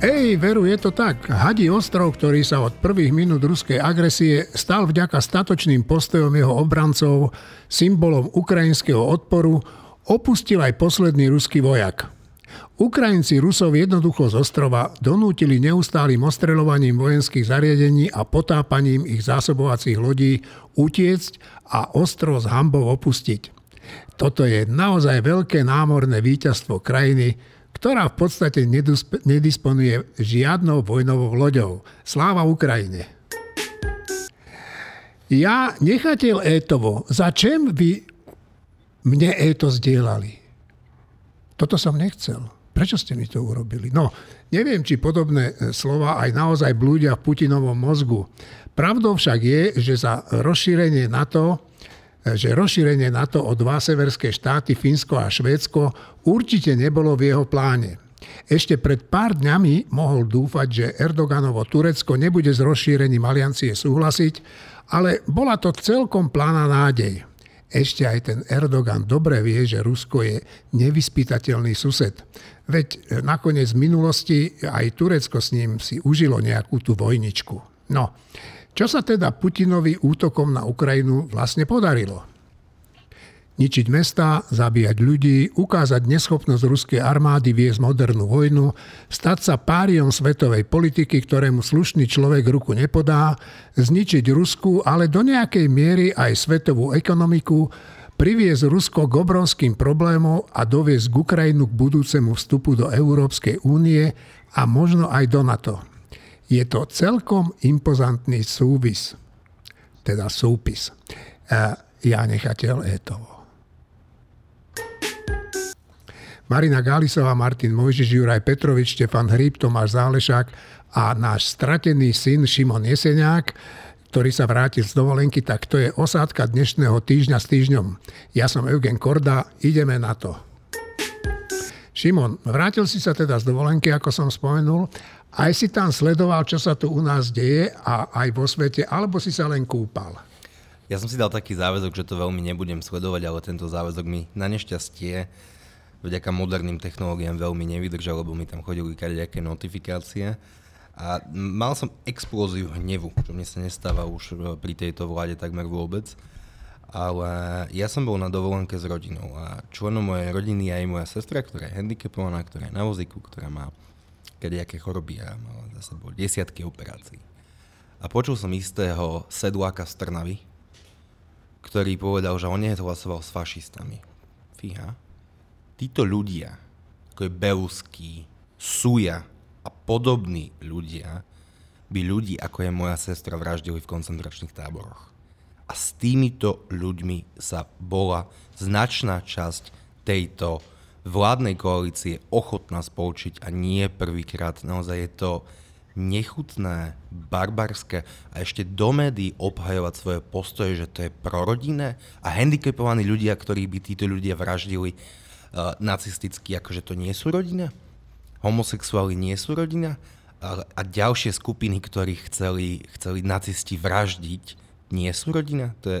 Ej, veru, je to tak. Hadí ostrov, ktorý sa od prvých minút ruskej agresie stal vďaka statočným postojom jeho obrancov symbolom ukrajinského odporu, opustil aj posledný ruský vojak. Ukrajinci Rusov jednoducho z ostrova donútili neustálým ostreľovaním vojenských zariadení a potápaním ich zásobovacích lodí utiecť a ostrov s hambou opustiť. Toto je naozaj veľké námorné víťazstvo krajiny, ktorá v podstate nedisponuje žiadnou vojnovou loďou. Sláva Ukrajine! Ja nechatel Étovo, za čem vy mne Éto zdieľali? Toto som nechcel. Prečo ste mi to urobili? No, neviem, či podobné e, slova aj naozaj blúdia v Putinovom mozgu. Pravdou však je, že za rozšírenie NATO že rozšírenie NATO o dva severské štáty, Fínsko a Švédsko, určite nebolo v jeho pláne. Ešte pred pár dňami mohol dúfať, že Erdoganovo Turecko nebude s rozšírením aliancie súhlasiť, ale bola to celkom plána nádej. Ešte aj ten Erdogan dobre vie, že Rusko je nevyspytateľný sused. Veď nakoniec v minulosti aj Turecko s ním si užilo nejakú tú vojničku. No, čo sa teda Putinovi útokom na Ukrajinu vlastne podarilo? Ničiť mesta, zabíjať ľudí, ukázať neschopnosť ruskej armády viesť modernú vojnu, stať sa páriom svetovej politiky, ktorému slušný človek ruku nepodá, zničiť Rusku, ale do nejakej miery aj svetovú ekonomiku, priviesť Rusko k obrovským problémom a doviesť k Ukrajinu k budúcemu vstupu do Európskej únie a možno aj do NATO. Je to celkom impozantný súvis, teda súpis. Ja nechateľ Etovo. Marina Gálisová, Martin Mojžiš, Juraj Petrovič, Štefan Hríb, Tomáš Zálešák a náš stratený syn Šimon Jeseniak, ktorý sa vrátil z dovolenky, tak to je osádka dnešného týždňa s týždňom. Ja som Eugen Korda, ideme na to. Šimon, vrátil si sa teda z dovolenky, ako som spomenul, aj si tam sledoval, čo sa tu u nás deje a aj vo svete, alebo si sa len kúpal? Ja som si dal taký záväzok, že to veľmi nebudem sledovať, ale tento záväzok mi na nešťastie vďaka moderným technológiám veľmi nevydržal, lebo mi tam chodili nejaké notifikácie. A mal som explóziu hnevu, čo mne sa nestáva už pri tejto vláde takmer vôbec. Ale ja som bol na dovolenke s rodinou a členom mojej rodiny je aj moja sestra, ktorá je handicapovaná, ktorá je na vozíku, ktorá má kadejaké choroby a mal za sebou desiatky operácií. A počul som istého sedláka z Trnavy, ktorý povedal, že on nehlasoval s fašistami. Fíha. Títo ľudia, ako je Beusky, Suja a podobní ľudia, by ľudí, ako je moja sestra, vraždili v koncentračných táboroch. A s týmito ľuďmi sa bola značná časť tejto vládnej koalície ochotná spolčiť a nie prvýkrát. Naozaj je to nechutné, barbarské a ešte do médií obhajovať svoje postoje, že to je prorodinné a handicapovaní ľudia, ktorí by títo ľudia vraždili uh, nacisticky, akože to nie sú rodina. Homosexuáli nie sú rodina a, ďalšie skupiny, ktorí chceli, chceli nacisti vraždiť, nie sú rodina. To je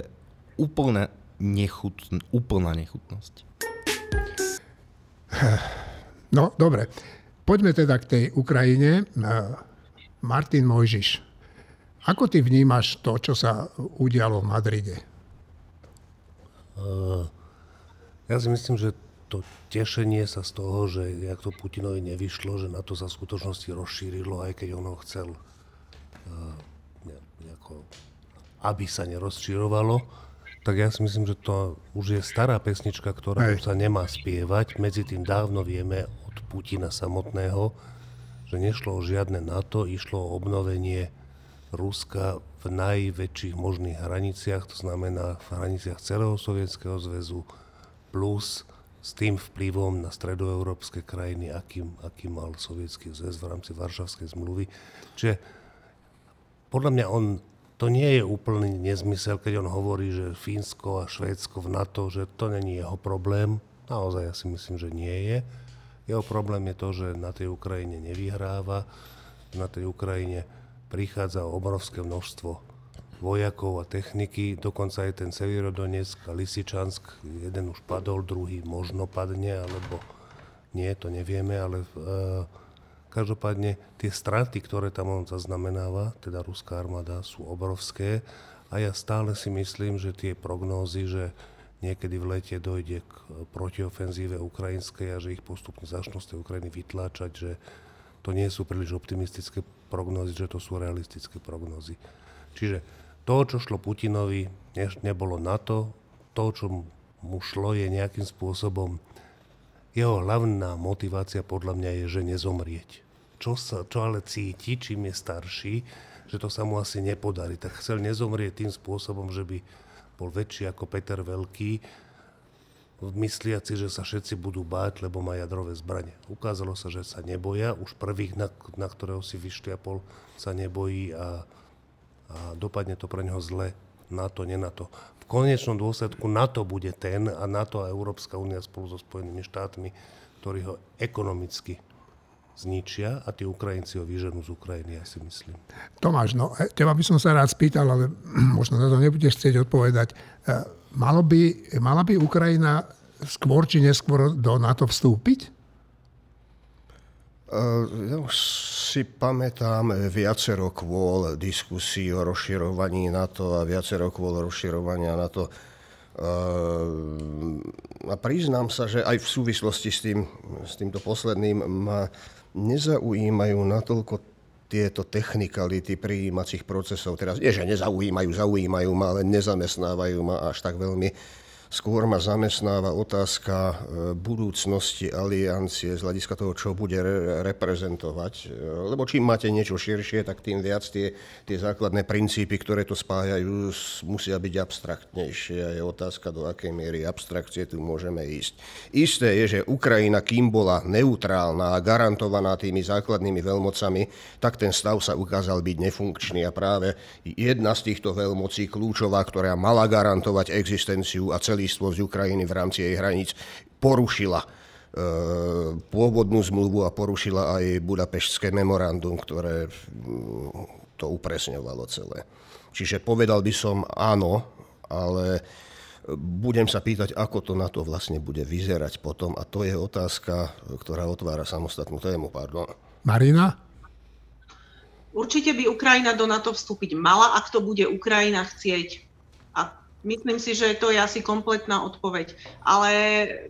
úplne nechutn, úplná nechutnosť. No, dobre. Poďme teda k tej Ukrajine. Martin Mojžiš, ako ty vnímaš to, čo sa udialo v Madride? Ja si myslím, že to tešenie sa z toho, že jak to Putinovi nevyšlo, že na to sa v skutočnosti rozšírilo, aj keď ono chcel nejako, aby sa nerozširovalo, tak ja si myslím, že to už je stará pesnička, ktorá Hej. sa nemá spievať. Medzi tým dávno vieme od Putina samotného, že nešlo o žiadne NATO, išlo o obnovenie Ruska v najväčších možných hraniciach, to znamená v hraniciach celého Sovietskeho zväzu, plus s tým vplyvom na stredoeurópske krajiny, akým, aký mal Sovietský zväz v rámci Varšavskej zmluvy. Čiže podľa mňa on to nie je úplný nezmysel, keď on hovorí, že Fínsko a Švédsko v NATO, že to není jeho problém. Naozaj ja si myslím, že nie je. Jeho problém je to, že na tej Ukrajine nevyhráva, na tej Ukrajine prichádza obrovské množstvo vojakov a techniky, dokonca aj ten Severodonetsk a Lisičansk, jeden už padol, druhý možno padne, alebo nie, to nevieme, ale uh, Každopádne tie straty, ktoré tam on zaznamenáva, teda ruská armáda, sú obrovské a ja stále si myslím, že tie prognózy, že niekedy v lete dojde k protiofenzíve ukrajinskej a že ich postupne začnú z tej Ukrajiny vytláčať, že to nie sú príliš optimistické prognózy, že to sú realistické prognózy. Čiže to, čo šlo Putinovi, nebolo na to, to, čo mu šlo, je nejakým spôsobom jeho hlavná motivácia podľa mňa je, že nezomrieť. Čo, sa, čo ale cíti, čím je starší, že to sa mu asi nepodarí. Tak chcel nezomrieť tým spôsobom, že by bol väčší ako Peter Veľký, mysliaci, že sa všetci budú báť, lebo má jadrové zbranie. Ukázalo sa, že sa neboja. Už prvých, na, na ktorého si vyšliapol, sa nebojí a, a dopadne to pre neho zle. Na to, nie na to konečnom dôsledku NATO bude ten a NATO a Európska únia spolu so Spojenými štátmi, ktorí ho ekonomicky zničia a tí Ukrajinci ho vyženú z Ukrajiny, ja si myslím. Tomáš, no e, teba by som sa rád spýtal, ale možno na to nebudeš chcieť odpovedať. E, malo by, mala by Ukrajina skôr či neskôr do NATO vstúpiť? Ja si pamätám viacero kvôl diskusí o rozširovaní NATO a viacero kvôl rozširovania NATO. A priznám sa, že aj v súvislosti s, tým, s týmto posledným ma nezaujímajú natoľko tieto technikality prijímacích procesov. Teraz nie, že nezaujímajú, zaujímajú ma, ale nezamestnávajú ma až tak veľmi Skôr ma zamestnáva otázka e, budúcnosti aliancie z hľadiska toho, čo bude re- reprezentovať. E, lebo čím máte niečo širšie, tak tým viac tie, tie základné princípy, ktoré to spájajú, musia byť abstraktnejšie. A je otázka, do akej miery abstrakcie tu môžeme ísť. Isté je, že Ukrajina, kým bola neutrálna a garantovaná tými základnými veľmocami, tak ten stav sa ukázal byť nefunkčný. A práve jedna z týchto veľmocí, kľúčová, ktorá mala garantovať existenciu a celý celistvosť Ukrajiny v rámci jej hraníc porušila e, pôvodnú zmluvu a porušila aj budapeštské memorandum, ktoré to upresňovalo celé. Čiže povedal by som áno, ale budem sa pýtať, ako to na to vlastne bude vyzerať potom a to je otázka, ktorá otvára samostatnú tému. Pardon. Marina? Určite by Ukrajina do NATO vstúpiť mala, ak to bude Ukrajina chcieť. Myslím si, že to je asi kompletná odpoveď. Ale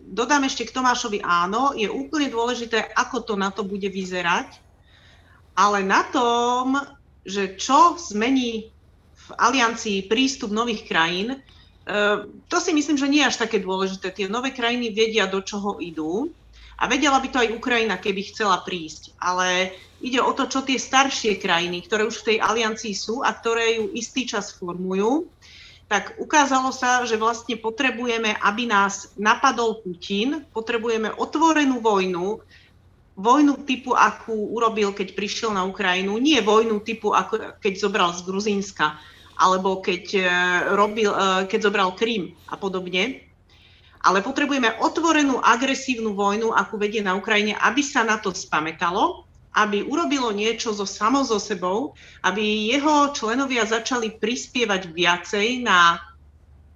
dodám ešte k Tomášovi áno, je úplne dôležité, ako to na to bude vyzerať, ale na tom, že čo zmení v aliancii prístup nových krajín, e, to si myslím, že nie je až také dôležité. Tie nové krajiny vedia, do čoho idú a vedela by to aj Ukrajina, keby chcela prísť. Ale ide o to, čo tie staršie krajiny, ktoré už v tej aliancii sú a ktoré ju istý čas formujú, tak ukázalo sa, že vlastne potrebujeme, aby nás napadol Putin, potrebujeme otvorenú vojnu, vojnu typu, akú urobil, keď prišiel na Ukrajinu, nie vojnu typu, ako keď zobral z Gruzínska, alebo keď, e, robil, e, keď zobral Krím a podobne. Ale potrebujeme otvorenú agresívnu vojnu, akú vedie na Ukrajine, aby sa na to spametalo aby urobilo niečo so samo so sebou, aby jeho členovia začali prispievať viacej na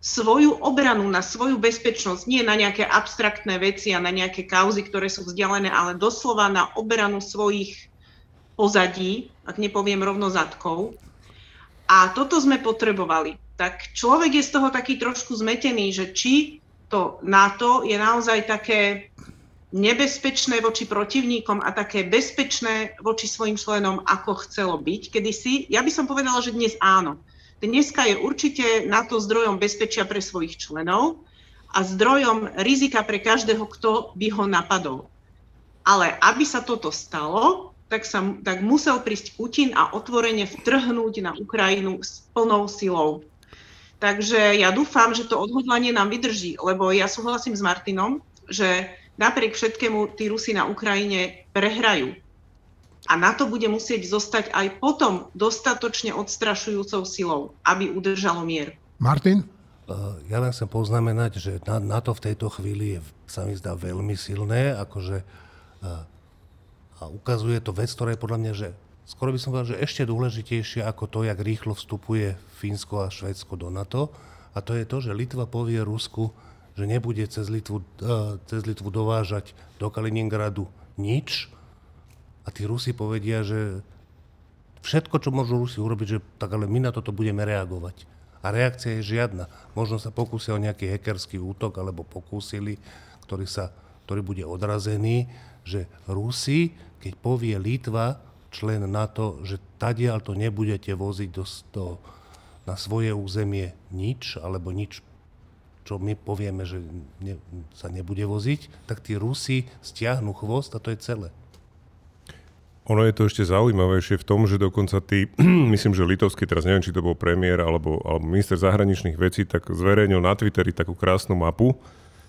svoju obranu, na svoju bezpečnosť, nie na nejaké abstraktné veci a na nejaké kauzy, ktoré sú vzdialené, ale doslova na obranu svojich pozadí, ak nepoviem rovno zadkov. A toto sme potrebovali. Tak človek je z toho taký trošku zmetený, že či to NATO je naozaj také nebezpečné voči protivníkom a také bezpečné voči svojim členom, ako chcelo byť kedysi. Ja by som povedala, že dnes áno. Dneska je určite na to zdrojom bezpečia pre svojich členov a zdrojom rizika pre každého, kto by ho napadol. Ale aby sa toto stalo, tak, sa, tak musel prísť Putin a otvorene vtrhnúť na Ukrajinu s plnou silou. Takže ja dúfam, že to odhodlanie nám vydrží, lebo ja súhlasím s Martinom, že napriek všetkému tí Rusi na Ukrajine prehrajú. A na to bude musieť zostať aj potom dostatočne odstrašujúcou silou, aby udržalo mier. Martin? Eh, ja len chcem poznamenať, že na, na to v tejto chvíli je, sa mi zdá veľmi silné, akože eh, a ukazuje to vec, ktorá je podľa mňa, že skoro by som povedal, že ešte dôležitejšia ako to, jak rýchlo vstupuje Fínsko a Švédsko do NATO. A to je to, že Litva povie Rusku, že nebude cez Litvu, cez Litvu dovážať do Kaliningradu nič a tí Rusi povedia, že všetko, čo môžu Rusi urobiť, že tak ale my na toto budeme reagovať. A reakcia je žiadna. Možno sa pokúsia o nejaký hackerský útok, alebo pokúsili, ktorý, sa, ktorý bude odrazený, že Rusi, keď povie Litva, člen NATO, že tadiaľ to nebudete voziť do, do, na svoje územie nič, alebo nič, čo my povieme, že ne, sa nebude voziť, tak tí Rusi stiahnu chvost a to je celé. Ono je to ešte zaujímavejšie v tom, že dokonca ty, myslím, že litovský, teraz neviem, či to bol premiér alebo, alebo minister zahraničných vecí, tak zverejnil na Twitteri takú krásnu mapu,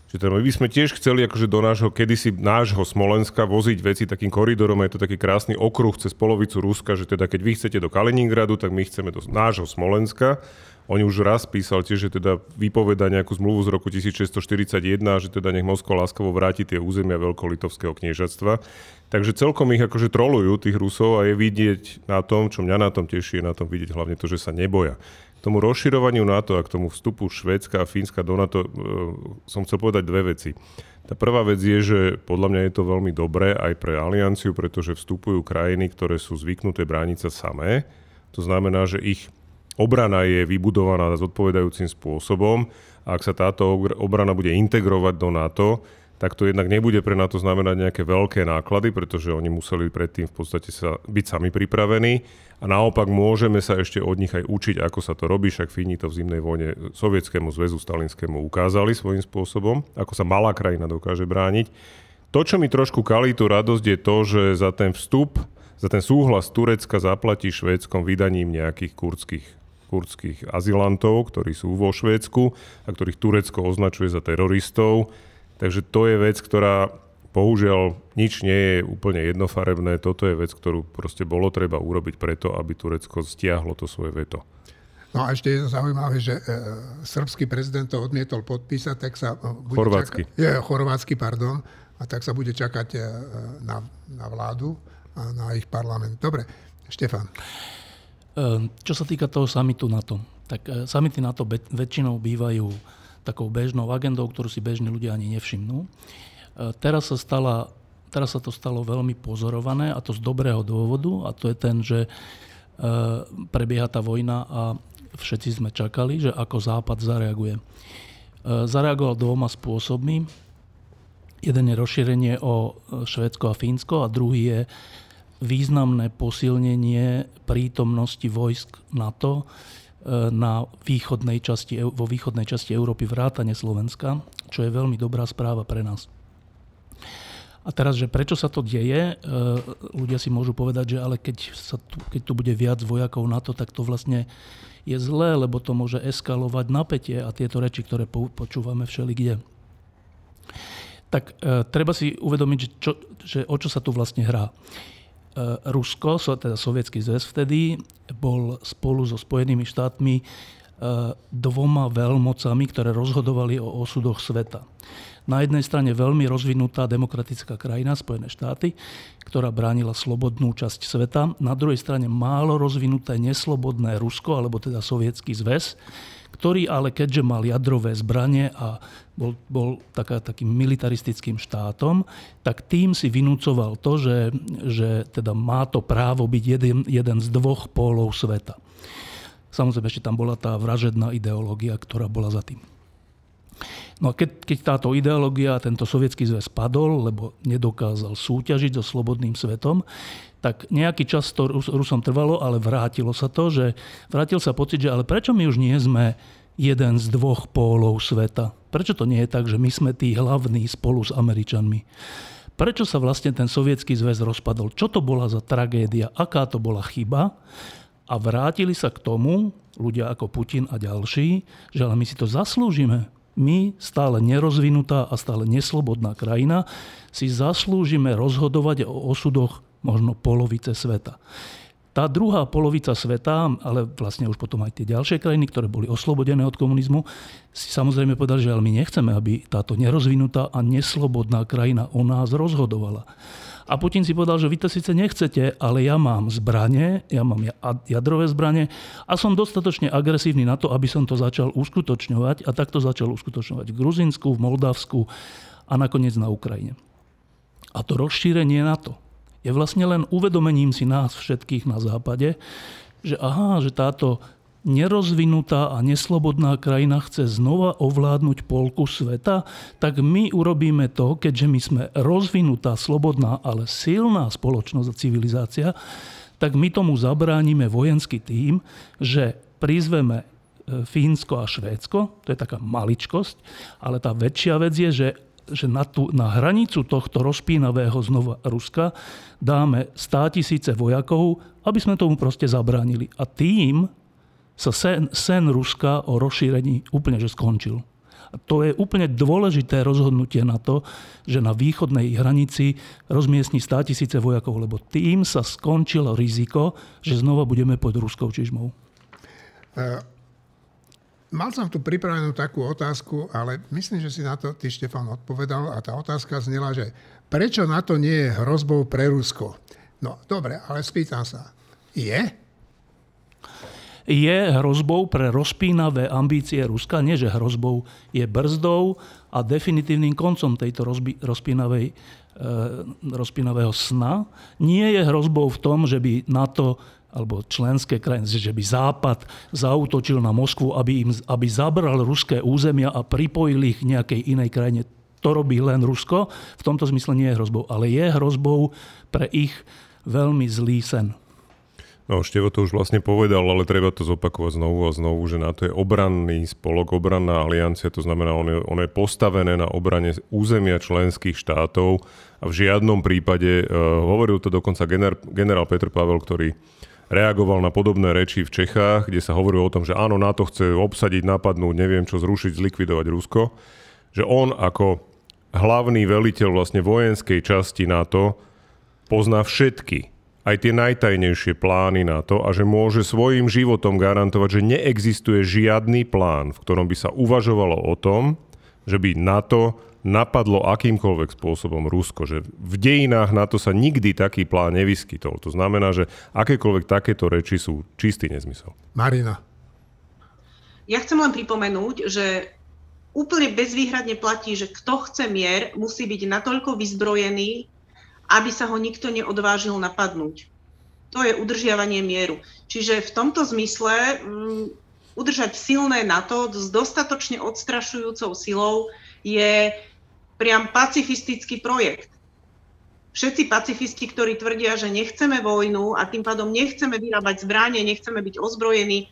že teda my sme tiež chceli akože do nášho, kedysi nášho Smolenska voziť veci takým koridorom, je to taký krásny okruh cez polovicu Ruska, že teda keď vy chcete do Kaliningradu, tak my chceme do nášho Smolenska oni už raz písal tiež, že teda vypoveda nejakú zmluvu z roku 1641, že teda nech Moskva láskavo vráti tie územia Veľkolitovského kniežatstva. Takže celkom ich akože trolujú, tých Rusov, a je vidieť na tom, čo mňa na tom teší, je na tom vidieť hlavne to, že sa neboja. K tomu rozširovaniu NATO a k tomu vstupu Švédska a Fínska do NATO e, som chcel povedať dve veci. Tá prvá vec je, že podľa mňa je to veľmi dobré aj pre alianciu, pretože vstupujú krajiny, ktoré sú zvyknuté brániť sa samé. To znamená, že ich obrana je vybudovaná zodpovedajúcim spôsobom ak sa táto obrana bude integrovať do NATO, tak to jednak nebude pre NATO znamenať nejaké veľké náklady, pretože oni museli predtým v podstate sa byť sami pripravení a naopak môžeme sa ešte od nich aj učiť, ako sa to robí, však Fíni to v zimnej vojne Sovietskému zväzu Stalinskému ukázali svojím spôsobom, ako sa malá krajina dokáže brániť. To, čo mi trošku kalí tú radosť, je to, že za ten vstup, za ten súhlas Turecka zaplatí Švédskom vydaním nejakých kurdských kurdských azylantov, ktorí sú vo Švédsku a ktorých Turecko označuje za teroristov. Takže to je vec, ktorá bohužiaľ nič nie je úplne jednofarebné. Toto je vec, ktorú proste bolo treba urobiť preto, aby Turecko stiahlo to svoje veto. No a ešte je zaujímavé, že e, srbský prezident to odmietol podpísať, tak sa e, bude chorvátsky. Čakať, je, chorvátsky, pardon, a tak sa bude čakať e, na, na vládu a na ich parlament. Dobre, Štefan. Ehm, čo sa týka toho samitu NATO, tak e, samity NATO väčšinou bývajú takou bežnou agendou, ktorú si bežní ľudia ani nevšimnú. E, teraz sa, stala, teraz sa to stalo veľmi pozorované a to z dobrého dôvodu a to je ten, že e, prebieha tá vojna a všetci sme čakali, že ako Západ zareaguje. Zareagoval dvoma spôsobmi. Jeden je rozšírenie o Švédsko a Fínsko a druhý je významné posilnenie prítomnosti vojsk NATO e, na východnej časti, vo východnej časti Európy vrátane Slovenska, čo je veľmi dobrá správa pre nás. A teraz, že prečo sa to deje, e, ľudia si môžu povedať, že ale keď, sa tu, keď tu bude viac vojakov NATO, tak to vlastne je zlé, lebo to môže eskalovať napätie a tieto reči, ktoré počúvame všeli kde. Tak e, treba si uvedomiť, že, čo, že o čo sa tu vlastne hrá. E, Rusko, teda Sovietský zväz vtedy, bol spolu so Spojenými štátmi e, dvoma veľmocami, ktoré rozhodovali o osudoch sveta. Na jednej strane veľmi rozvinutá demokratická krajina, Spojené štáty, ktorá bránila slobodnú časť sveta. Na druhej strane málo rozvinuté neslobodné Rusko, alebo teda Sovietský zväz, ktorý ale keďže mal jadrové zbranie a bol, bol taká, takým militaristickým štátom, tak tým si vynúcoval to, že, že teda má to právo byť jeden, jeden z dvoch pólov sveta. Samozrejme, ešte tam bola tá vražedná ideológia, ktorá bola za tým. No a keď, keď táto ideológia, tento sovietský zväz padol, lebo nedokázal súťažiť so slobodným svetom, tak nejaký čas to Rusom trvalo, ale vrátilo sa to, že vrátil sa pocit, že ale prečo my už nie sme jeden z dvoch pólov sveta? Prečo to nie je tak, že my sme tí hlavní spolu s Američanmi? Prečo sa vlastne ten sovietský zväz rozpadol? Čo to bola za tragédia? Aká to bola chyba? A vrátili sa k tomu ľudia ako Putin a ďalší, že ale my si to zaslúžime my, stále nerozvinutá a stále neslobodná krajina, si zaslúžime rozhodovať o osudoch možno polovice sveta. Tá druhá polovica sveta, ale vlastne už potom aj tie ďalšie krajiny, ktoré boli oslobodené od komunizmu, si samozrejme povedali, že ale my nechceme, aby táto nerozvinutá a neslobodná krajina o nás rozhodovala. A Putin si povedal, že vy to síce nechcete, ale ja mám zbranie, ja mám jadrové zbranie a som dostatočne agresívny na to, aby som to začal uskutočňovať a takto začal uskutočňovať v Gruzinsku, v Moldavsku a nakoniec na Ukrajine. A to rozšírenie na to je vlastne len uvedomením si nás všetkých na západe, že aha, že táto nerozvinutá a neslobodná krajina chce znova ovládnuť polku sveta, tak my urobíme to, keďže my sme rozvinutá, slobodná, ale silná spoločnosť a civilizácia, tak my tomu zabránime vojensky tým, že prizveme e, Fínsko a Švédsko, to je taká maličkosť, ale tá väčšia vec je, že že na, tú, na hranicu tohto rozpínavého znova Ruska dáme 100 tisíce vojakov, aby sme tomu proste zabránili. A tým sa sen, sen Ruska o rozšírení úplne že skončil. A to je úplne dôležité rozhodnutie na to, že na východnej hranici rozmiestni 100 tisíce vojakov, lebo tým sa skončilo riziko, že znova budeme pod ruskou čižmou. Uh Mal som tu pripravenú takú otázku, ale myslím, že si na to ty, Štefan, odpovedal a tá otázka znela, že prečo na to nie je hrozbou pre Rusko? No, dobre, ale spýtam sa. Je? Je hrozbou pre rozpínavé ambície Ruska, nie že hrozbou, je brzdou a definitívnym koncom tejto rozbi- rozpínavej, e, rozpínavého sna. Nie je hrozbou v tom, že by NATO alebo členské krajiny, že by Západ zautočil na Moskvu, aby, im, aby zabral ruské územia a pripojil ich nejakej inej krajine. To robí len Rusko. V tomto zmysle nie je hrozbou, ale je hrozbou pre ich veľmi zlý sen. No, Števo to už vlastne povedal, ale treba to zopakovať znovu a znovu, že na to je obranný spolok, obranná aliancia, to znamená, on je, on je postavené na obrane územia členských štátov a v žiadnom prípade, uh, hovoril to dokonca gener, generál Petr Pavel, ktorý reagoval na podobné reči v Čechách, kde sa hovorilo o tom, že áno, NATO chce obsadiť, napadnúť, neviem čo, zrušiť, zlikvidovať Rusko, že on ako hlavný veliteľ vlastne vojenskej časti NATO pozná všetky, aj tie najtajnejšie plány na to a že môže svojim životom garantovať, že neexistuje žiadny plán, v ktorom by sa uvažovalo o tom, že by NATO napadlo akýmkoľvek spôsobom Rusko, že v dejinách na to sa nikdy taký plán nevyskytol. To znamená, že akékoľvek takéto reči sú čistý nezmysel. Marina. Ja chcem len pripomenúť, že úplne bezvýhradne platí, že kto chce mier, musí byť natoľko vyzbrojený, aby sa ho nikto neodvážil napadnúť. To je udržiavanie mieru. Čiže v tomto zmysle um, udržať silné NATO s dostatočne odstrašujúcou silou je priam pacifistický projekt. Všetci pacifisti, ktorí tvrdia, že nechceme vojnu a tým pádom nechceme vyrábať zbranie, nechceme byť ozbrojení,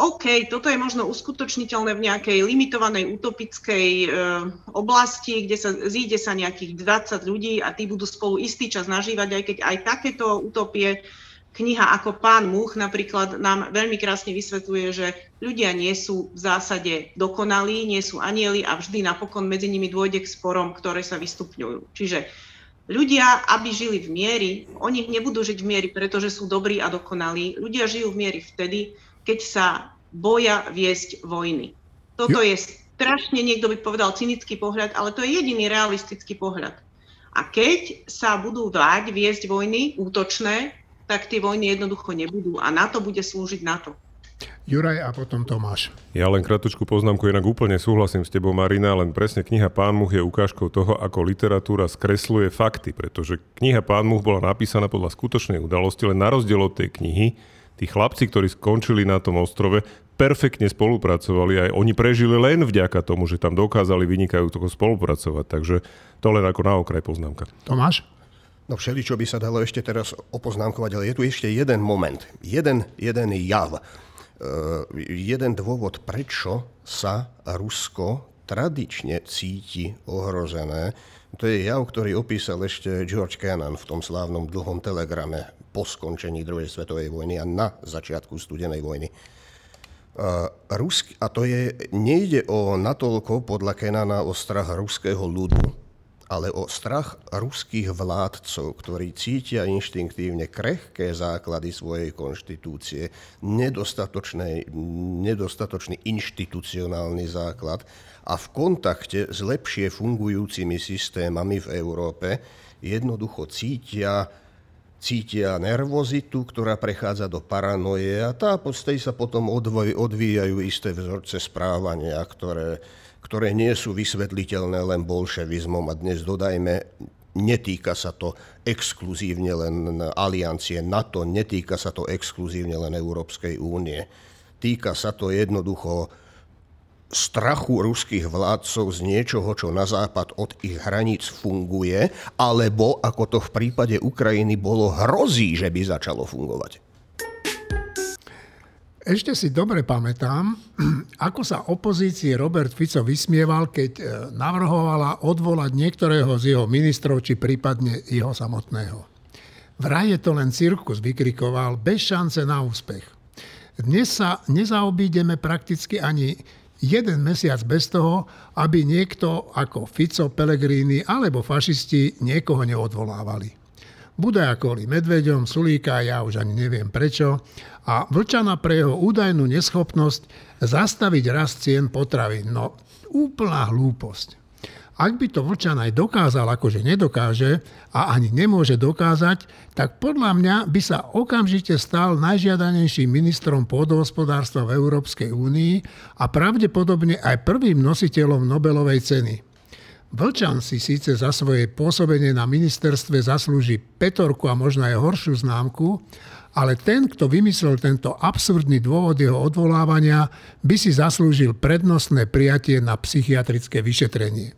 OK, toto je možno uskutočniteľné v nejakej limitovanej utopickej e, oblasti, kde sa zíde sa nejakých 20 ľudí a tí budú spolu istý čas nažívať, aj keď aj takéto utopie kniha ako Pán Much napríklad nám veľmi krásne vysvetľuje, že ľudia nie sú v zásade dokonalí, nie sú anieli a vždy napokon medzi nimi dôjde k sporom, ktoré sa vystupňujú. Čiže ľudia, aby žili v miery, oni nebudú žiť v miery, pretože sú dobrí a dokonalí. Ľudia žijú v miery vtedy, keď sa boja viesť vojny. Toto je strašne, niekto by povedal, cynický pohľad, ale to je jediný realistický pohľad. A keď sa budú dať viesť vojny útočné, tak tie vojny jednoducho nebudú a na to bude slúžiť NATO. Juraj a potom Tomáš. Ja len kratučku poznámku, inak úplne súhlasím s tebou, Marina, len presne kniha Pán Much je ukážkou toho, ako literatúra skresluje fakty, pretože kniha Pán Much bola napísaná podľa skutočnej udalosti, len na rozdiel od tej knihy, tí chlapci, ktorí skončili na tom ostrove, perfektne spolupracovali, aj oni prežili len vďaka tomu, že tam dokázali vynikajúco spolupracovať, takže to len ako na okraj poznámka. Tomáš? No všeli, čo by sa dalo ešte teraz opoznámkovať, ale je tu ešte jeden moment, jeden, jeden jav, uh, jeden dôvod, prečo sa Rusko tradične cíti ohrozené. To je jav, ktorý opísal ešte George Kennan v tom slávnom dlhom telegrame po skončení druhej svetovej vojny a na začiatku studenej vojny. Uh, Rusk, a to je, nejde o natoľko podľa Kenana o strach ruského ľudu, ale o strach ruských vládcov, ktorí cítia inštinktívne krehké základy svojej konštitúcie, nedostatočný inštitucionálny základ a v kontakte s lepšie fungujúcimi systémami v Európe jednoducho cítia cítia nervozitu, ktorá prechádza do paranoje a tá z sa potom odvíjajú isté vzorce správania, ktoré ktoré nie sú vysvetliteľné len bolševizmom. A dnes dodajme, netýka sa to exkluzívne len aliancie NATO, netýka sa to exkluzívne len Európskej únie. Týka sa to jednoducho strachu ruských vládcov z niečoho, čo na západ od ich hraníc funguje, alebo, ako to v prípade Ukrajiny bolo, hrozí, že by začalo fungovať. Ešte si dobre pamätám, ako sa opozícii Robert Fico vysmieval, keď e, navrhovala odvolať niektorého z jeho ministrov, či prípadne jeho samotného. Vraj je to len cirkus, vykrikoval, bez šance na úspech. Dnes sa nezaobídeme prakticky ani jeden mesiac bez toho, aby niekto ako Fico, Pellegrini alebo fašisti niekoho neodvolávali. Budaja kvôli medveďom, Sulíka, ja už ani neviem prečo, a Vlčana pre jeho údajnú neschopnosť zastaviť rast cien potravín. No, úplná hlúposť. Ak by to Vlčan aj dokázal, akože nedokáže a ani nemôže dokázať, tak podľa mňa by sa okamžite stal najžiadanejším ministrom pôdohospodárstva v Európskej únii a pravdepodobne aj prvým nositeľom Nobelovej ceny. Vlčan si síce za svoje pôsobenie na ministerstve zaslúži petorku a možno aj horšiu známku, ale ten, kto vymyslel tento absurdný dôvod jeho odvolávania, by si zaslúžil prednostné prijatie na psychiatrické vyšetrenie.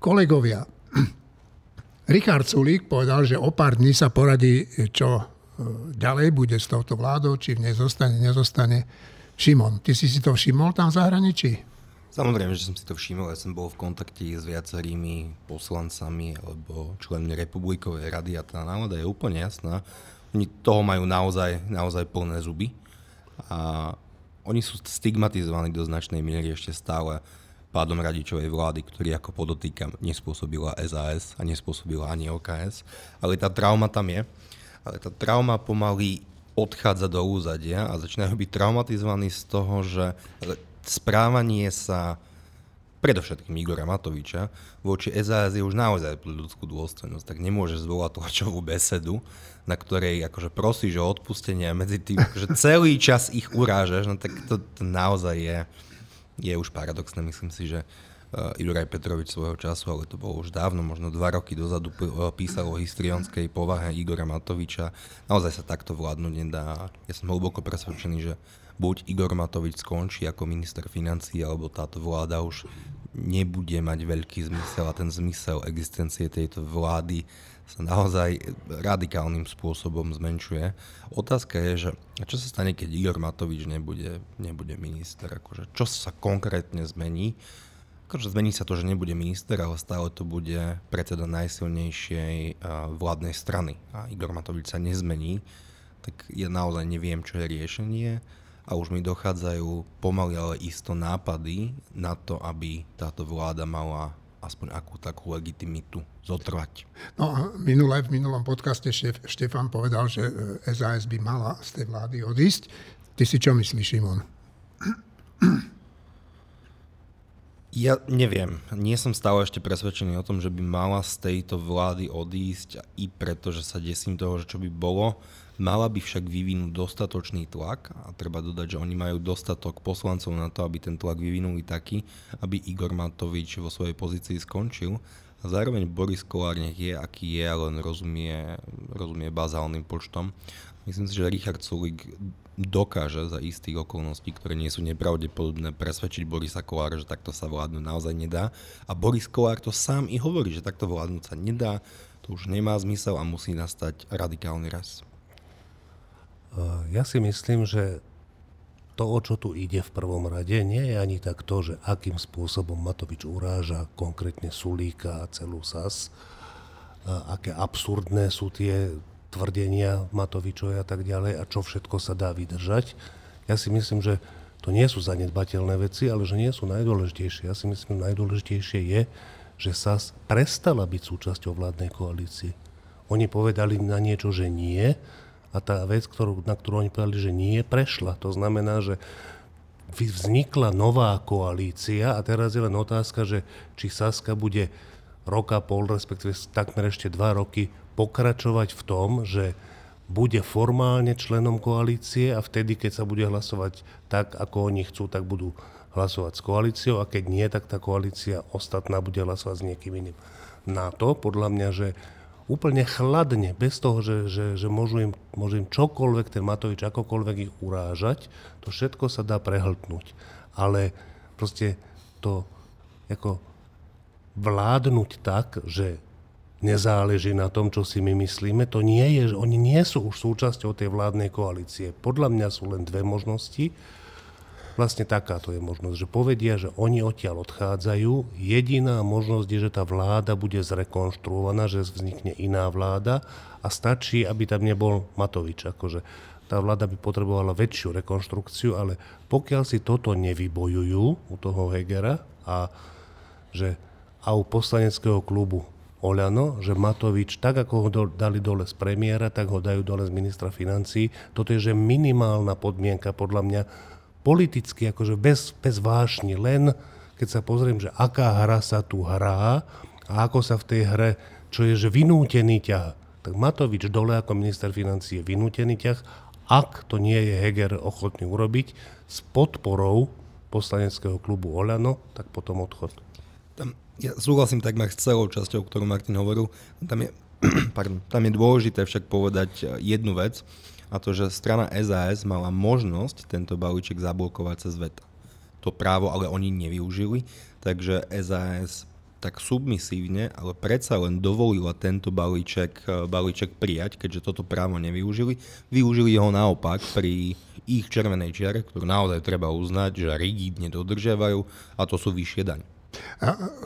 Kolegovia, Richard Sulík povedal, že o pár dní sa poradí, čo e, ďalej bude s touto vládou, či v nej zostane, nezostane. Šimon, ty si si to všimol tam v zahraničí? Samozrejme, že som si to všimol, ja som bol v kontakte s viacerými poslancami alebo členmi Republikovej rady a tá nálada je úplne jasná. Oni toho majú naozaj, naozaj plné zuby a oni sú stigmatizovaní do značnej miery ešte stále pádom radičovej vlády, ktorý ako podotýkam nespôsobila SAS a nespôsobila ani OKS, ale tá trauma tam je. Ale tá trauma pomaly odchádza do úzadia a začínajú byť traumatizovaní z toho, že správanie sa predovšetkým Igora Matoviča voči SAS je už naozaj ľudskú dôstojnosť, tak nemôže zvolať tlačovú besedu, na ktorej akože prosíš o odpustenie a medzi tým akože celý čas ich urážaš, no tak to, to naozaj je, je už paradoxné. Myslím si, že Juraj Petrovič svojho času, ale to bolo už dávno, možno dva roky dozadu, uh, písal o histrionskej povahe Igora Matoviča. Naozaj sa takto vládnuť nedá. Ja som hlboko presvedčený, že buď Igor Matovič skončí ako minister financí, alebo táto vláda už nebude mať veľký zmysel a ten zmysel existencie tejto vlády sa naozaj radikálnym spôsobom zmenšuje. Otázka je, že čo sa stane, keď Igor Matovič nebude, nebude minister? Akože, čo sa konkrétne zmení? Akože zmení sa to, že nebude minister, ale stále to bude predseda najsilnejšej vládnej strany. A Igor Matovič sa nezmení, tak ja naozaj neviem, čo je riešenie a už mi dochádzajú pomaly, ale isto nápady na to, aby táto vláda mala aspoň akú takú legitimitu zotrvať. No, minulé, v minulom podcaste Štefan povedal, že SAS e, by mala z tej vlády odísť. Ty si čo myslíš, Šimon? Ja neviem. Nie som stále ešte presvedčený o tom, že by mala z tejto vlády odísť i preto, že sa desím toho, že čo by bolo. Mala by však vyvinúť dostatočný tlak a treba dodať, že oni majú dostatok poslancov na to, aby ten tlak vyvinuli taký, aby Igor Matovič vo svojej pozícii skončil. A zároveň Boris Kolár nech je, aký je, len rozumie, rozumie bazálnym počtom. Myslím si, že Richard Sulik dokáže za istých okolností, ktoré nie sú nepravdepodobné, presvedčiť Borisa Kolára, že takto sa vládnuť naozaj nedá. A Boris Kolár to sám i hovorí, že takto vládnuť sa nedá, to už nemá zmysel a musí nastať radikálny raz. Ja si myslím, že to, o čo tu ide v prvom rade, nie je ani tak to, že akým spôsobom Matovič uráža konkrétne Sulíka a celú SAS, a aké absurdné sú tie tvrdenia Matovičovi a tak ďalej a čo všetko sa dá vydržať. Ja si myslím, že to nie sú zanedbateľné veci, ale že nie sú najdôležitejšie. Ja si myslím, najdôležitejšie je, že SAS prestala byť súčasťou vládnej koalície. Oni povedali na niečo, že nie a tá vec, ktorú, na ktorú oni povedali, že nie, prešla. To znamená, že vznikla nová koalícia a teraz je len otázka, že či Saska bude roka pol, respektíve takmer ešte dva roky pokračovať v tom, že bude formálne členom koalície a vtedy, keď sa bude hlasovať tak, ako oni chcú, tak budú hlasovať s koalíciou a keď nie, tak tá koalícia ostatná bude hlasovať s niekým iným. Na to, podľa mňa, že úplne chladne, bez toho, že, že, že môžu, im, môžu im čokoľvek ten Matovič, akokoľvek ich urážať, to všetko sa dá prehltnúť. Ale proste to ako vládnuť tak, že nezáleží na tom, čo si my myslíme. To nie je, oni nie sú už súčasťou tej vládnej koalície. Podľa mňa sú len dve možnosti. Vlastne takáto je možnosť, že povedia, že oni odtiaľ odchádzajú. Jediná možnosť je, že tá vláda bude zrekonštruovaná, že vznikne iná vláda a stačí, aby tam nebol Matovič. Akože tá vláda by potrebovala väčšiu rekonštrukciu, ale pokiaľ si toto nevybojujú u toho Hegera a že a u poslaneckého klubu Oľano, že Matovič, tak ako ho do, dali dole z premiéra, tak ho dajú dole z ministra financí. Toto je že minimálna podmienka podľa mňa politicky, akože bez, bez vášni, len keď sa pozriem, že aká hra sa tu hrá a ako sa v tej hre, čo je že vynútený ťah, tak Matovič dole ako minister financí je vynútený ťah, ak to nie je Heger ochotný urobiť s podporou poslaneckého klubu Oľano, tak potom odchod. Tam ja súhlasím takmer s celou časťou, ktorú Martin hovoril. Tam je, pardon, tam je dôležité však povedať e, jednu vec, a to, že strana SAS mala možnosť tento balíček zablokovať cez VETA. To právo ale oni nevyužili, takže SAS tak submisívne, ale predsa len dovolila tento balíček, e, balíček prijať, keďže toto právo nevyužili. Využili ho naopak pri ich červenej čiare, ktorú naozaj treba uznať, že rigidne dodržiavajú a to sú vyššie daň.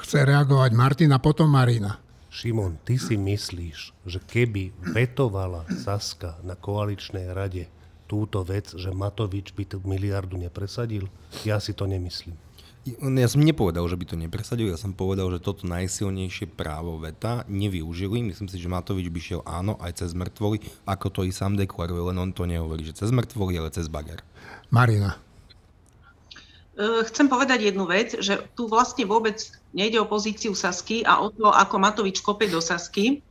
Chce reagovať Martin a potom Marina. Šimon, ty si myslíš, že keby vetovala Saska na koaličnej rade túto vec, že Matovič by tú miliardu nepresadil? Ja si to nemyslím. Ja som nepovedal, že by to nepresadil, ja som povedal, že toto najsilnejšie právo veta nevyužili. Myslím si, že Matovič by šiel áno aj cez mŕtvoly, ako to i sám deklaruje, len on to nehovorí, že cez mŕtvoly, ale cez bager. Marina. E, chcem povedať jednu vec, že tu vlastne vôbec nejde o pozíciu Sasky a o to, ako Matovič kope do Sasky.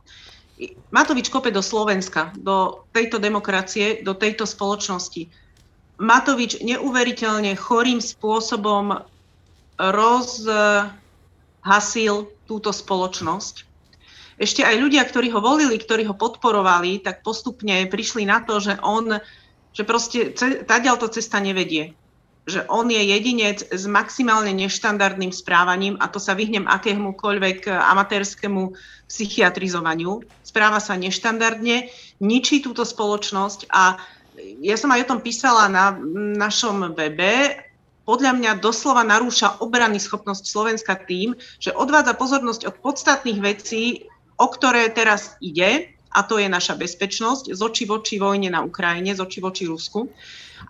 Matovič kope do Slovenska, do tejto demokracie, do tejto spoločnosti. Matovič neuveriteľne chorým spôsobom rozhasil túto spoločnosť. Ešte aj ľudia, ktorí ho volili, ktorí ho podporovali, tak postupne prišli na to, že on, že proste táďalto cesta nevedie že on je jedinec s maximálne neštandardným správaním a to sa vyhnem akémukoľvek amatérskému psychiatrizovaniu. Správa sa neštandardne, ničí túto spoločnosť a ja som aj o tom písala na našom webe. Podľa mňa doslova narúša obrany schopnosť Slovenska tým, že odvádza pozornosť od podstatných vecí, o ktoré teraz ide, a to je naša bezpečnosť z oči voči vojne na Ukrajine, z oči voči Rusku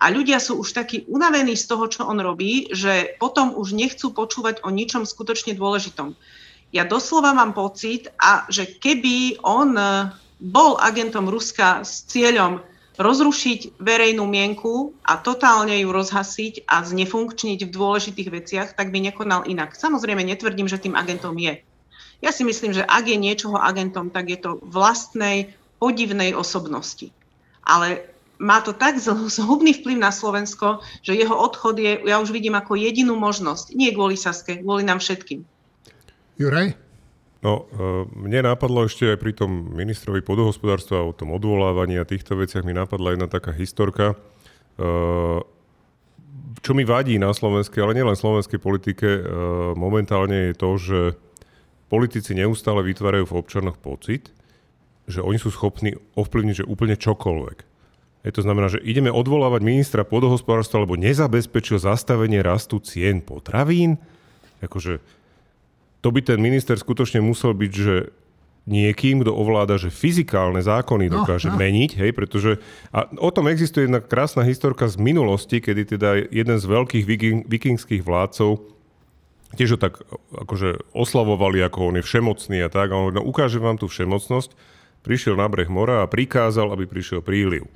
a ľudia sú už takí unavení z toho, čo on robí, že potom už nechcú počúvať o ničom skutočne dôležitom. Ja doslova mám pocit, a že keby on e, bol agentom Ruska s cieľom rozrušiť verejnú mienku a totálne ju rozhasiť a znefunkčniť v dôležitých veciach, tak by nekonal inak. Samozrejme, netvrdím, že tým agentom je. Ja si myslím, že ak je niečoho agentom, tak je to vlastnej podivnej osobnosti. Ale má to tak zhubný vplyv na Slovensko, že jeho odchod je, ja už vidím ako jedinú možnosť. Nie kvôli Saske, kvôli nám všetkým. Juraj? No, e, mne napadlo ešte aj pri tom ministrovi podohospodárstva o tom odvolávaní a týchto veciach mi napadla jedna taká historka. E, čo mi vadí na slovenskej, ale nielen slovenskej politike, e, momentálne je to, že politici neustále vytvárajú v občanoch pocit, že oni sú schopní ovplyvniť že úplne čokoľvek. Je to znamená, že ideme odvolávať ministra pôdohospodárstva, lebo nezabezpečil zastavenie rastu cien potravín. Akože to by ten minister skutočne musel byť, že niekým, kto ovláda, že fyzikálne zákony no, dokáže no, no. meniť, hej, pretože a o tom existuje jedna krásna historka z minulosti, kedy teda jeden z veľkých viking, vikingských vládcov tiež ho tak akože oslavovali, ako on je všemocný a tak, a on no, ukáže vám tú všemocnosť, prišiel na breh mora a prikázal, aby prišiel príliv.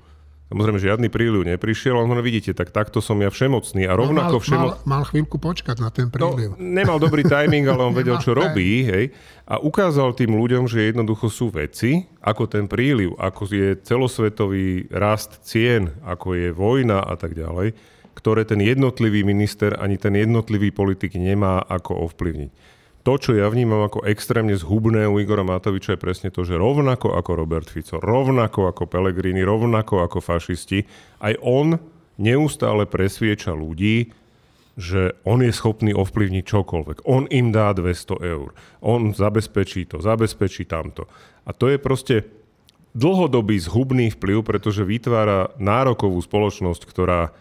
Samozrejme, žiadny príliv neprišiel, ale no vidíte, tak takto som ja všemocný a rovnako no, mal, všemo... mal, mal chvíľku počkať na ten príliv. No, nemal dobrý timing, ale on vedel, čo robí. Hej. A ukázal tým ľuďom, že jednoducho sú veci, ako ten príliv, ako je celosvetový rast cien, ako je vojna a tak ďalej, ktoré ten jednotlivý minister ani ten jednotlivý politik nemá ako ovplyvniť to, čo ja vnímam ako extrémne zhubné u Igora Matoviča je presne to, že rovnako ako Robert Fico, rovnako ako Pellegrini, rovnako ako fašisti, aj on neustále presvieča ľudí, že on je schopný ovplyvniť čokoľvek. On im dá 200 eur. On zabezpečí to, zabezpečí tamto. A to je proste dlhodobý zhubný vplyv, pretože vytvára nárokovú spoločnosť, ktorá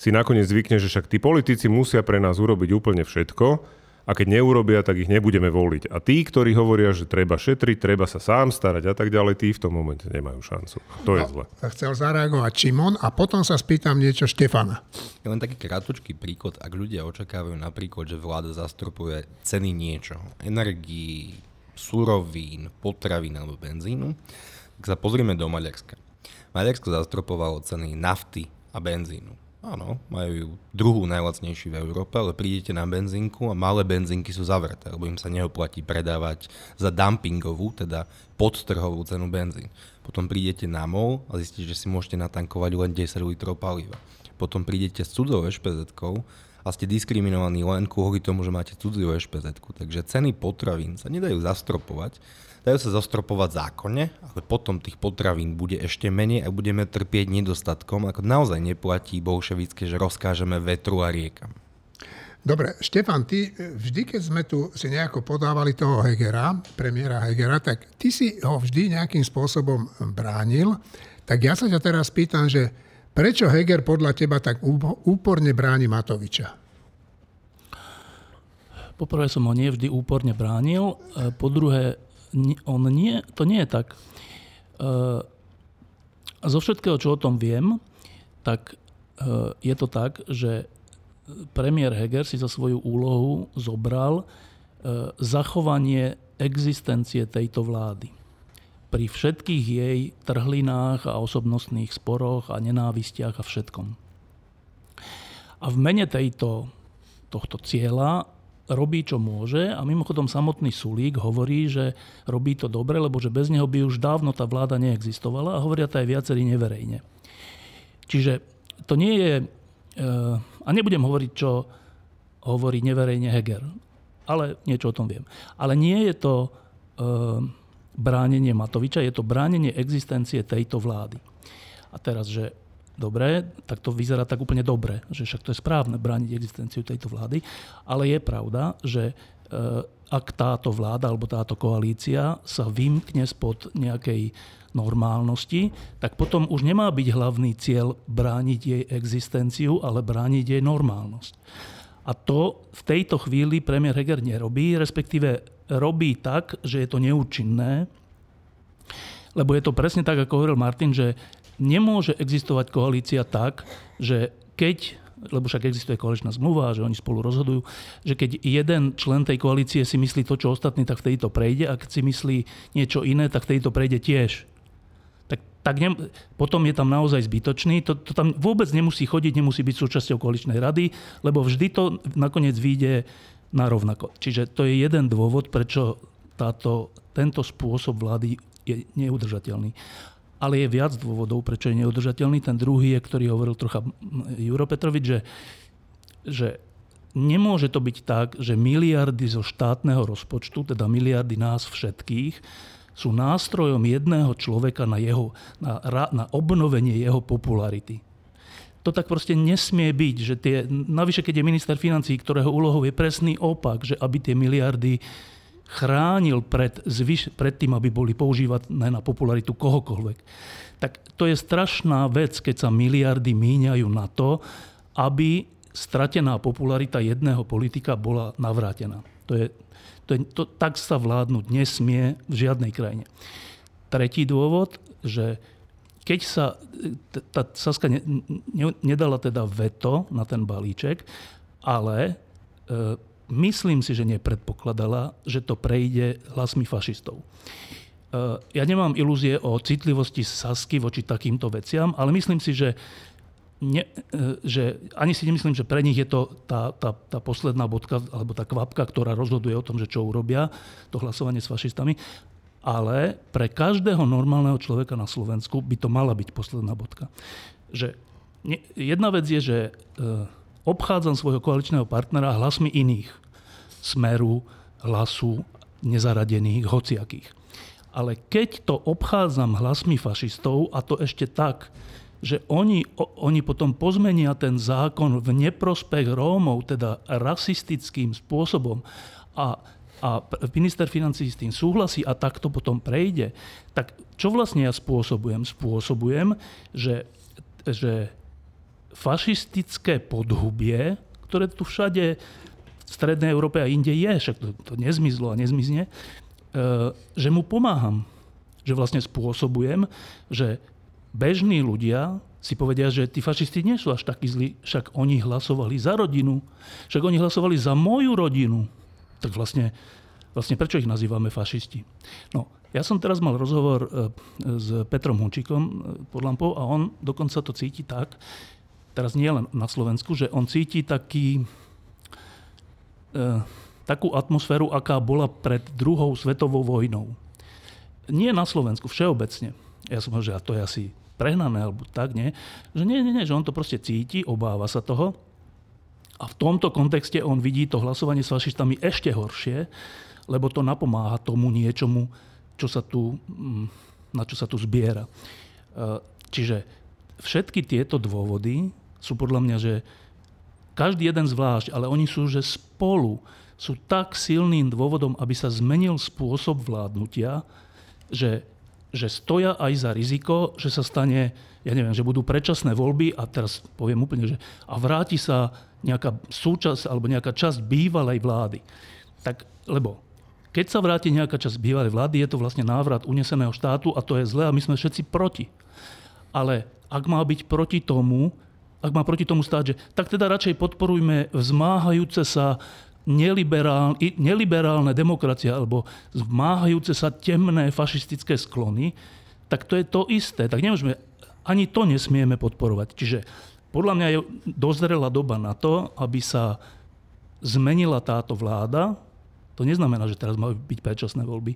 si nakoniec zvykne, že však tí politici musia pre nás urobiť úplne všetko, a keď neurobia, tak ich nebudeme voliť. A tí, ktorí hovoria, že treba šetriť, treba sa sám starať a tak ďalej, tí v tom momente nemajú šancu. To je no, zle. Chcel zareagovať Čimon a potom sa spýtam niečo Štefana. Je len taký krátkočký príklad, ak ľudia očakávajú napríklad, že vláda zastropuje ceny niečo, energii, surovín, potravín alebo benzínu, tak sa pozrieme do Maďarska. Maďarsko zastropovalo ceny nafty a benzínu. Áno, majú druhú najlacnejšiu v Európe, ale prídete na benzínku a malé benzínky sú zavreté, lebo im sa neoplatí predávať za dumpingovú, teda podtrhovú cenu benzín. Potom prídete na mol a zistíte, že si môžete natankovať len 10 litrov paliva. Potom prídete s cudzou špz a ste diskriminovaní len kvôli tomu, že máte cudziu špz Takže ceny potravín sa nedajú zastropovať, dajú sa zastropovať zákonne, ale potom tých potravín bude ešte menej a budeme trpieť nedostatkom, ako naozaj neplatí bolševické, že rozkážeme vetru a riekam. Dobre, Štefan, ty vždy, keď sme tu si nejako podávali toho Hegera, premiéra Hegera, tak ty si ho vždy nejakým spôsobom bránil. Tak ja sa ťa teraz pýtam, že prečo Heger podľa teba tak úporne bráni Matoviča? Poprvé som ho nie vždy úporne bránil, e, po druhé on nie, to nie je tak. Uh, zo všetkého, čo o tom viem, tak uh, je to tak, že premiér Heger si za svoju úlohu zobral zachovanie existencie tejto vlády. Pri všetkých jej trhlinách a osobnostných sporoch a nenávistiach a všetkom. A v mene tejto, tohto cieľa robí, čo môže a mimochodom samotný Sulík hovorí, že robí to dobre, lebo že bez neho by už dávno tá vláda neexistovala a hovoria to aj viacerí neverejne. Čiže to nie je, eh, a nebudem hovoriť, čo hovorí neverejne Heger, ale niečo o tom viem. Ale nie je to eh, bránenie Matoviča, je to bránenie existencie tejto vlády. A teraz, že dobre, tak to vyzerá tak úplne dobre, že však to je správne brániť existenciu tejto vlády, ale je pravda, že e, ak táto vláda alebo táto koalícia sa vymkne spod nejakej normálnosti, tak potom už nemá byť hlavný cieľ brániť jej existenciu, ale brániť jej normálnosť. A to v tejto chvíli premiér Heger nerobí, respektíve robí tak, že je to neúčinné, lebo je to presne tak, ako hovoril Martin, že nemôže existovať koalícia tak, že keď lebo však existuje koaličná zmluva, že oni spolu rozhodujú, že keď jeden člen tej koalície si myslí to, čo ostatní, tak vtedy to prejde a keď si myslí niečo iné, tak vtedy to prejde tiež. Tak, tak ne, potom je tam naozaj zbytočný. To, to tam vôbec nemusí chodiť, nemusí byť súčasťou koaličnej rady, lebo vždy to nakoniec vyjde na rovnako. Čiže to je jeden dôvod, prečo táto, tento spôsob vlády je neudržateľný ale je viac dôvodov, prečo je neudržateľný. Ten druhý je, ktorý hovoril trocha Juro Petrovič, že, že nemôže to byť tak, že miliardy zo štátneho rozpočtu, teda miliardy nás všetkých, sú nástrojom jedného človeka na, jeho, na, na obnovenie jeho popularity. To tak proste nesmie byť, že tie, navyše keď je minister financí, ktorého úlohou je presný opak, že aby tie miliardy chránil pred, zvyš, pred tým, aby boli používané na popularitu kohokoľvek. Tak to je strašná vec, keď sa miliardy míňajú na to, aby stratená popularita jedného politika bola navrátená. To je, to je, to, tak sa vládnuť nesmie v žiadnej krajine. Tretí dôvod, že keď sa tá Saska ne, ne, nedala teda veto na ten balíček, ale e, myslím si, že nepredpokladala, že to prejde hlasmi fašistov. ja nemám ilúzie o citlivosti Sasky voči takýmto veciam, ale myslím si, že, ne, že ani si nemyslím, že pre nich je to tá, tá, tá posledná bodka alebo tá kvapka, ktorá rozhoduje o tom, že čo urobia, to hlasovanie s fašistami. Ale pre každého normálneho človeka na Slovensku by to mala byť posledná bodka. Že jedna vec je, že obchádzam svojho koaličného partnera hlasmi iných. Smeru, hlasu, nezaradených, hociakých. Ale keď to obchádzam hlasmi fašistov, a to ešte tak, že oni, oni potom pozmenia ten zákon v neprospech Rómov, teda rasistickým spôsobom a, a minister financí s tým súhlasí a tak to potom prejde, tak čo vlastne ja spôsobujem? Spôsobujem, že, že fašistické podhubie, ktoré tu všade v Strednej Európe a inde je, však to, to nezmizlo a nezmizne, e, že mu pomáham. Že vlastne spôsobujem, že bežní ľudia si povedia, že tí fašisti nie sú až takí zlí, však oni hlasovali za rodinu, však oni hlasovali za moju rodinu. Tak vlastne, vlastne prečo ich nazývame fašisti? No, ja som teraz mal rozhovor e, s Petrom Hunčíkom e, pod lampou a on dokonca to cíti tak, teraz nie len na Slovensku, že on cíti taký, E, takú atmosféru, aká bola pred druhou svetovou vojnou. Nie na Slovensku, všeobecne. Ja som hovoril, že to je asi prehnané, alebo tak, nie. Že nie, nie, nie, že on to proste cíti, obáva sa toho. A v tomto kontexte on vidí to hlasovanie s fašistami ešte horšie, lebo to napomáha tomu niečomu, čo sa tu, mm, na čo sa tu zbiera. E, čiže všetky tieto dôvody sú podľa mňa, že každý jeden zvlášť, ale oni sú, že spolu sú tak silným dôvodom, aby sa zmenil spôsob vládnutia, že, že stoja aj za riziko, že sa stane, ja neviem, že budú predčasné voľby a teraz poviem úplne, že a vráti sa nejaká súčasť alebo nejaká časť bývalej vlády. Tak, lebo keď sa vráti nejaká časť bývalej vlády, je to vlastne návrat uneseného štátu a to je zlé a my sme všetci proti. Ale ak má byť proti tomu, ak má proti tomu stáť, že tak teda radšej podporujme vzmáhajúce sa neliberál, neliberálne demokracie alebo zmáhajúce sa temné fašistické sklony, tak to je to isté. Tak nemôžeme, ani to nesmieme podporovať. Čiže podľa mňa je dozrela doba na to, aby sa zmenila táto vláda. To neznamená, že teraz majú byť predčasné voľby.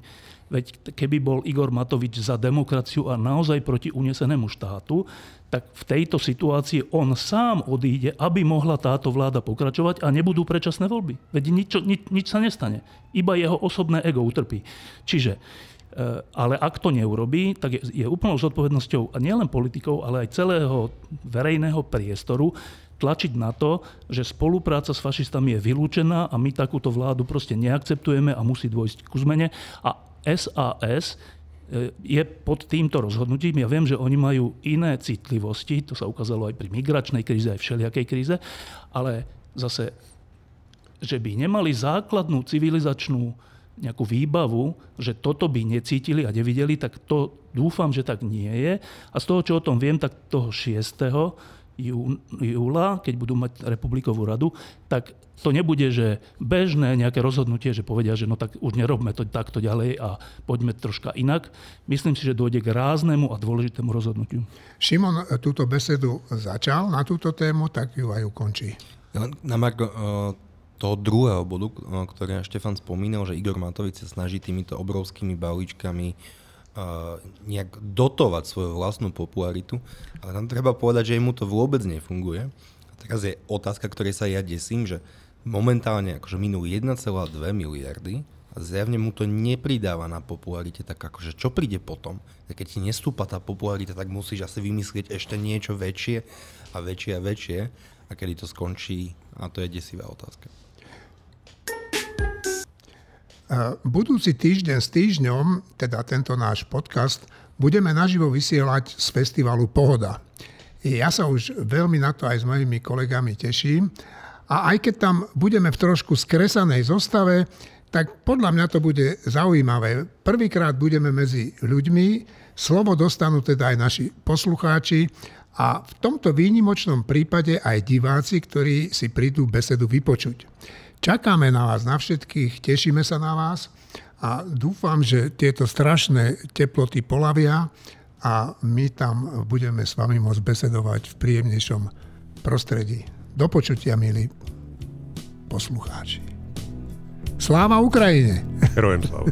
Veď keby bol Igor Matovič za demokraciu a naozaj proti unesenému štátu, tak v tejto situácii on sám odíde, aby mohla táto vláda pokračovať a nebudú predčasné voľby. Veď nič, nič, nič sa nestane. Iba jeho osobné ego utrpí. Čiže, e, ale ak to neurobí, tak je, je úplnou zodpovednosťou nielen politikov, ale aj celého verejného priestoru tlačiť na to, že spolupráca s fašistami je vylúčená a my takúto vládu proste neakceptujeme a musí dôjsť ku zmene. A SAS E, je pod týmto rozhodnutím. Ja viem, že oni majú iné citlivosti, to sa ukázalo aj pri migračnej kríze, aj všelijakej kríze, ale zase, že by nemali základnú civilizačnú nejakú výbavu, že toto by necítili a nevideli, tak to dúfam, že tak nie je. A z toho, čo o tom viem, tak toho 6 júla, keď budú mať republikovú radu, tak to nebude, že bežné nejaké rozhodnutie, že povedia, že no tak už nerobme to takto ďalej a poďme troška inak. Myslím si, že dôjde k ráznemu a dôležitému rozhodnutiu. Šimon túto besedu začal na túto tému, tak ju aj ukončí. Na Marko, eh, toho druhého bodu, eh, ktorý Štefan spomínal, že Igor Matovič sa snaží týmito obrovskými balíčkami nejak dotovať svoju vlastnú popularitu, ale tam treba povedať, že mu to vôbec nefunguje. A teraz je otázka, ktorej sa ja desím, že momentálne akože minul 1,2 miliardy a zjavne mu to nepridáva na popularite, tak akože čo príde potom? Keď ti nestúpa tá popularita, tak musíš asi vymyslieť ešte niečo väčšie a väčšie a väčšie a kedy to skončí, a to je desivá otázka. Budúci týždeň s týždňom, teda tento náš podcast, budeme naživo vysielať z festivalu Pohoda. Ja sa už veľmi na to aj s mojimi kolegami teším. A aj keď tam budeme v trošku skresanej zostave, tak podľa mňa to bude zaujímavé. Prvýkrát budeme medzi ľuďmi, slovo dostanú teda aj naši poslucháči a v tomto výnimočnom prípade aj diváci, ktorí si prídu besedu vypočuť. Čakáme na vás na všetkých, tešíme sa na vás a dúfam, že tieto strašné teploty polavia a my tam budeme s vami môcť besedovať v príjemnejšom prostredí. Do počutia, milí poslucháči. Sláva Ukrajine! Herojem sláva.